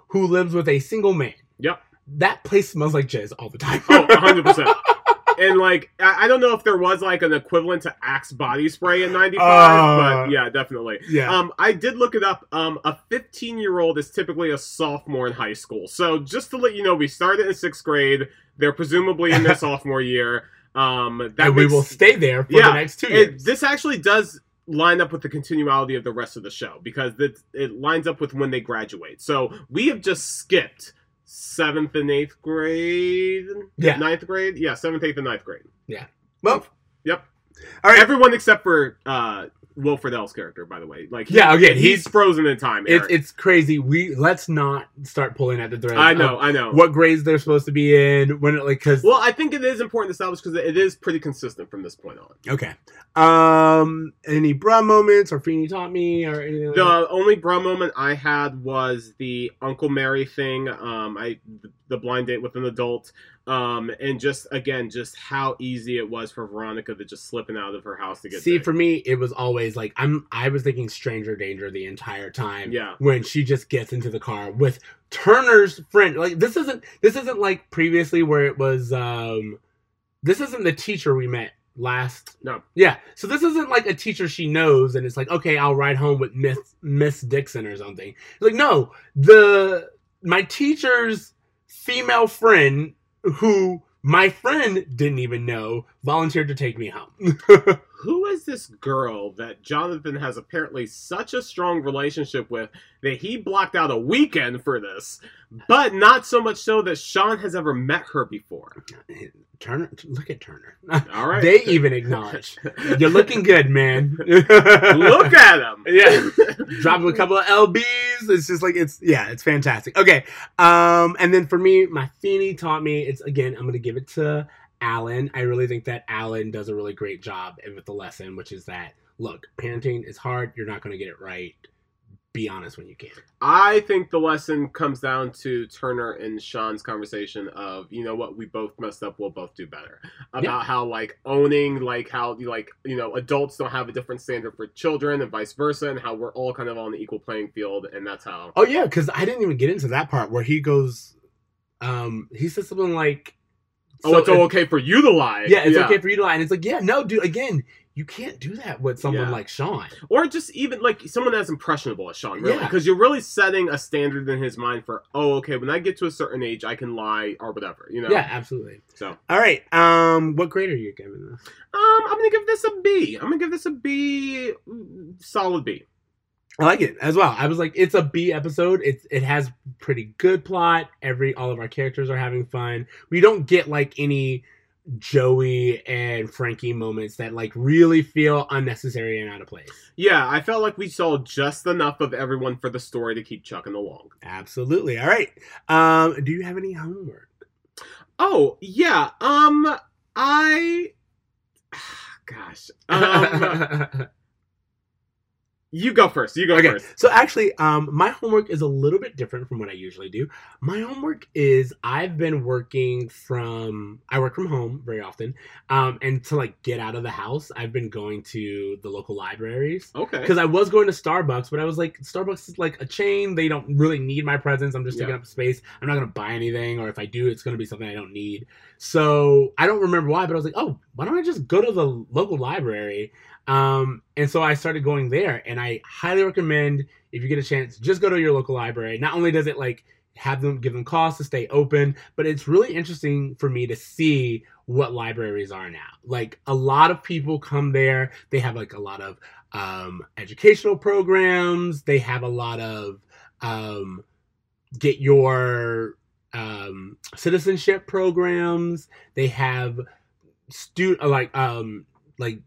who lives with a single man. Yep. That place smells like jizz all the time. Oh, 100%. [laughs] and like, I, I don't know if there was like an equivalent to Axe body spray in '95, Uh, but yeah, definitely. yeah. Um, I did look it up. Um, a 15 year old is typically a sophomore in high school. So just to let you know, we started in sixth grade. They're presumably in their [laughs] sophomore year. Um, that and we will stay there for Yeah, the next two it- years. this actually does line up with the continuality of the rest of the show because it, it lines up with when they graduate. So we have just skipped seventh and eighth grade. Yeah. ninth grade. Yeah, seventh, eighth, and ninth grade. Yeah. Well, Yep. All right. Everyone except for uh, Will Friedle's character, by the way. Like, Yeah, again, he's, he's- frozen in time. it's it's crazy. We let's not start pulling at the threads. I know, I know. what grades they're supposed to be in when it like because Well, I think it is important to establish because it is pretty consistent from this point on. okay. Um, any bra moments or Feeny taught me or anything? Like that? The only bra moment I had was the Uncle Mary thing. Um, I the blind date with an adult. Um, and just again, just how easy it was for Veronica to just slipping out of her house to get. See, for me, it was always like I'm. I was thinking stranger danger the entire time. Yeah. When she just gets into the car with Turner's friend, like this isn't this isn't like previously where it was. um This isn't the teacher we met last. No. Yeah. So this isn't like a teacher she knows, and it's like okay, I'll ride home with Miss Miss Dixon or something. Like no, the my teacher's female friend who my friend didn't even know volunteered to take me home. [laughs] Who is this girl that Jonathan has apparently such a strong relationship with that he blocked out a weekend for this, but not so much so that Sean has ever met her before. Turner, look at Turner. All right, They even acknowledge [laughs] you're looking good, man. Look at him. [laughs] Yeah. [laughs] Drop a couple of lbs. It's just like it's yeah, it's fantastic. Okay, um, and then for me, my Feeny taught me. It's again, I'm gonna give it to Alan. I really think that Alan does a really great job with the lesson, which is that look, parenting is hard. You're not gonna get it right. Be honest when you can. I think the lesson comes down to Turner and Sean's conversation of, you know what, we both messed up, we'll both do better. About Yeah. how like owning like how you like you know adults don't have a different standard for children and vice versa, and how we're all kind of on the equal playing field, and that's how. Oh yeah, because I didn't even get into that part where he goes. Um, he says something like, Oh, so it's okay for you to lie. Yeah, it's okay for you to lie, and it's like, yeah, no, dude. Again, you can't do that with someone Yeah. like Sean. or just even like someone as impressionable as Sean, really, Yeah. because you're really setting a standard in his mind for, oh, okay, when I get to a certain age, I can lie or whatever, you know. Yeah, absolutely. So, All right. Um, what grade are you giving this? Um, I'm gonna give this a B. I'm gonna give this a B, solid B. I like it as well. I was like, it's a B episode. It's it has pretty good plot. Every all of our characters are having fun. We don't get like any Joey and Frankie moments that like really feel unnecessary and out of place. Yeah, I felt like we saw just enough of everyone for the story to keep chucking along. Absolutely. All right. Um, do you have any homework? Oh yeah, um, I, [sighs] gosh, [laughs] um, you go first. You go okay. first. So actually, um, my homework is a little bit different from what I usually do. My homework is I've been working from I work from home very often, um, and to like get out of the house, I've been going to the local libraries Okay. because I was going to Starbucks, but I was like, Starbucks is like a chain. They don't really need my presence. I'm just taking up space. I'm not gonna buy anything, or if I do, it's gonna be something I don't need. So I don't remember why, but I was like, oh, why don't I just go to the local library? Um, and so I started going there, and I highly recommend if you get a chance, just go to your local library. Not only does it like have them give them costs to stay open, but it's really interesting for me to see what libraries are now. Like a lot of people come there, they have like a lot of um, educational programs, they have a lot of um, get your um, citizenship programs, they have stu- uh, like um like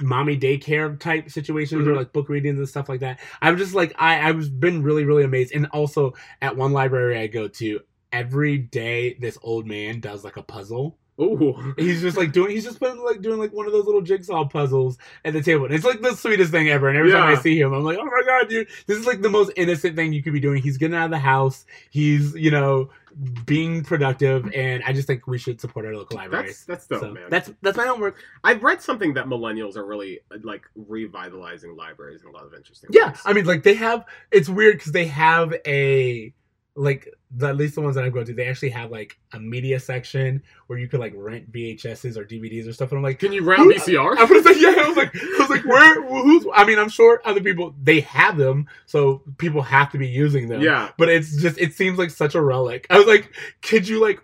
mommy daycare type situations or Mhm. like book readings and stuff like that. I'm just like I I've been really really amazed. And also at one library I go to every day this old man does like a puzzle. Ooh. He's just like doing he's just been like doing like one of those little jigsaw puzzles at the table. And it's like the sweetest thing ever. And every time I see him, I'm like, oh my god, dude, this is like the most innocent thing you could be doing. He's getting out of the house. He's, you know, being productive, and I just think we should support our local libraries. That's that's dope, so man. that's that's my homework. I've read something that millennials are really like revitalizing libraries in a lot of interesting Yeah, ways. I mean, like they have. It's weird because they have a like the, at least the ones that I'm going to. They actually have like a media section where you could like rent VHSs or DVDs or stuff. And I'm like, Can you rent VCR? [laughs] I was like, yeah, I was like, I was like, where? Who's? I mean, I'm sure other people they have them, so people have to be using them. yeah. But it's just it seems like such a relic. I was like, could you like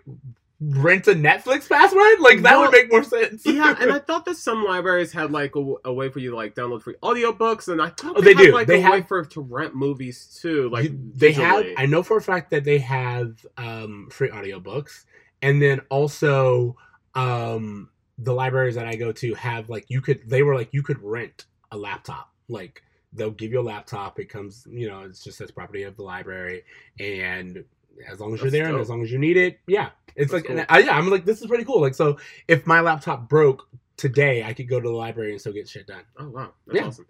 rent a Netflix password? Like that Well, would make more sense. yeah, and I [laughs] thought that some libraries had like a, a way for you to like download free audiobooks, and I thought Oh, they, they had do. like They a way have- for to rent movies too. Like You- they have i know for a fact that they have um free audiobooks and then also um the libraries that i go to have like you could they were like you could rent a laptop like they'll give you a laptop it comes you know it's just as property of the library and as long as you're there and as long as you need it yeah it's That's like cool. I, yeah i'm like this is pretty cool like so if my laptop broke today i could go to the library and still get shit done Oh wow, that's Yeah. awesome.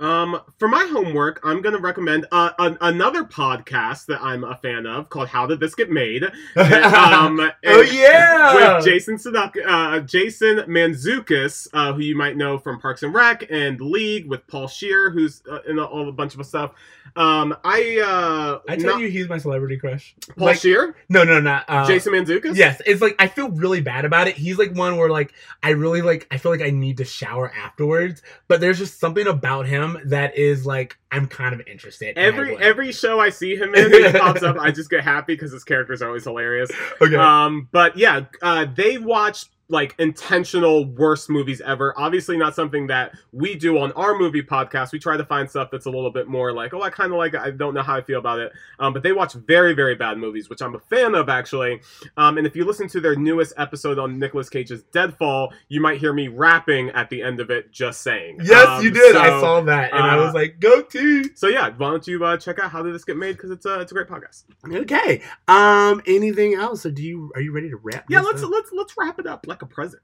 Um, for my homework, I'm gonna recommend uh, an, another podcast that I'm a fan of called "How Did This Get Made." [laughs] um, oh yeah with Jason Sudak, uh, Jason Mantzoukas, uh, who you might know from Parks and Rec and League, with Paul Scheer, who's uh, in a, all a bunch of stuff. Um, I uh, I tell not- you, he's my celebrity crush. Paul like, Scheer, no, no, not uh, Jason Mantzoukas. Yes, it's like I feel really bad about it. He's like one where like I really like I feel like I need to shower afterwards, but there's just something about him that is like I'm kind of interested. Every would. every show I see him in, he pops up. I [laughs] just get happy because his characters are always hilarious. okay. Um, but yeah, uh, they watch like intentional worst movies ever. Obviously, not something that we do on our movie podcast. We try to find stuff that's a little bit more like, oh, I kind of like it. I don't know how I feel about it. Um, but they watch very, very bad movies, which I'm a fan of actually. Um, and if you listen to their newest episode on Nicolas Cage's Deadfall, you might hear me rapping at the end of it, just saying. yes, Um, you did. I saw that, and I uh, was like, "Go team!" So yeah, why don't you uh, check out how did this get made? Because it's a it's a great podcast. Okay. Um. Anything else? Or do you are you ready to wrap? Yeah, let's up? let's let's wrap it up like a present.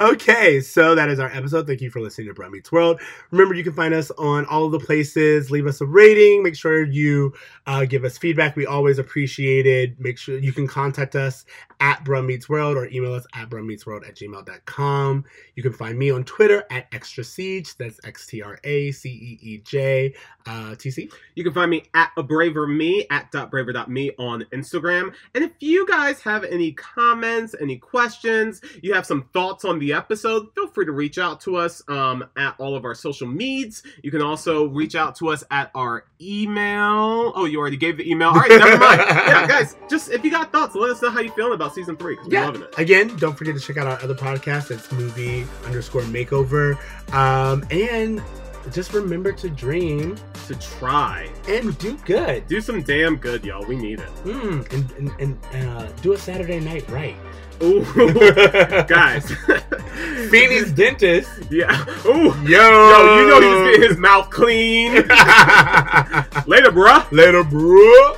[laughs] okay, so that is our episode. Thank you for listening to Bruh Meets World. Remember, you can find us on all of the places. Leave us a rating. Make sure you uh, give us feedback. We always appreciate it. Make sure you can contact us at Bruh Meets World or email us at bruhmeetsworld at gmail.com. You can find me on Twitter at Extra Siege. That's X T R A C E E J. Uh, TC. You can find me at a braver me at dot braver dot me on Instagram. And if you guys have any comments, any questions, you have some thoughts on the episode, feel free to reach out to us um, at all of our social medias. You can also reach out to us at our email. Oh, you already gave the email. All right, never mind. [laughs] Yeah, guys, just if you got thoughts, let us know how you feeling about season three because we're Yeah. loving it. Again, don't forget to check out our other podcast. It's movie underscore makeover. Um, and just remember to dream To try, and do good. do some damn good, y'all. We need it. Mm, and and, and uh, do a Saturday night right. Ooh, [laughs] guys. [laughs] Feeny's dentist. Yeah. Ooh. Yo, Yo, you know he's getting his mouth clean. [laughs] Later, bruh. Later, bro.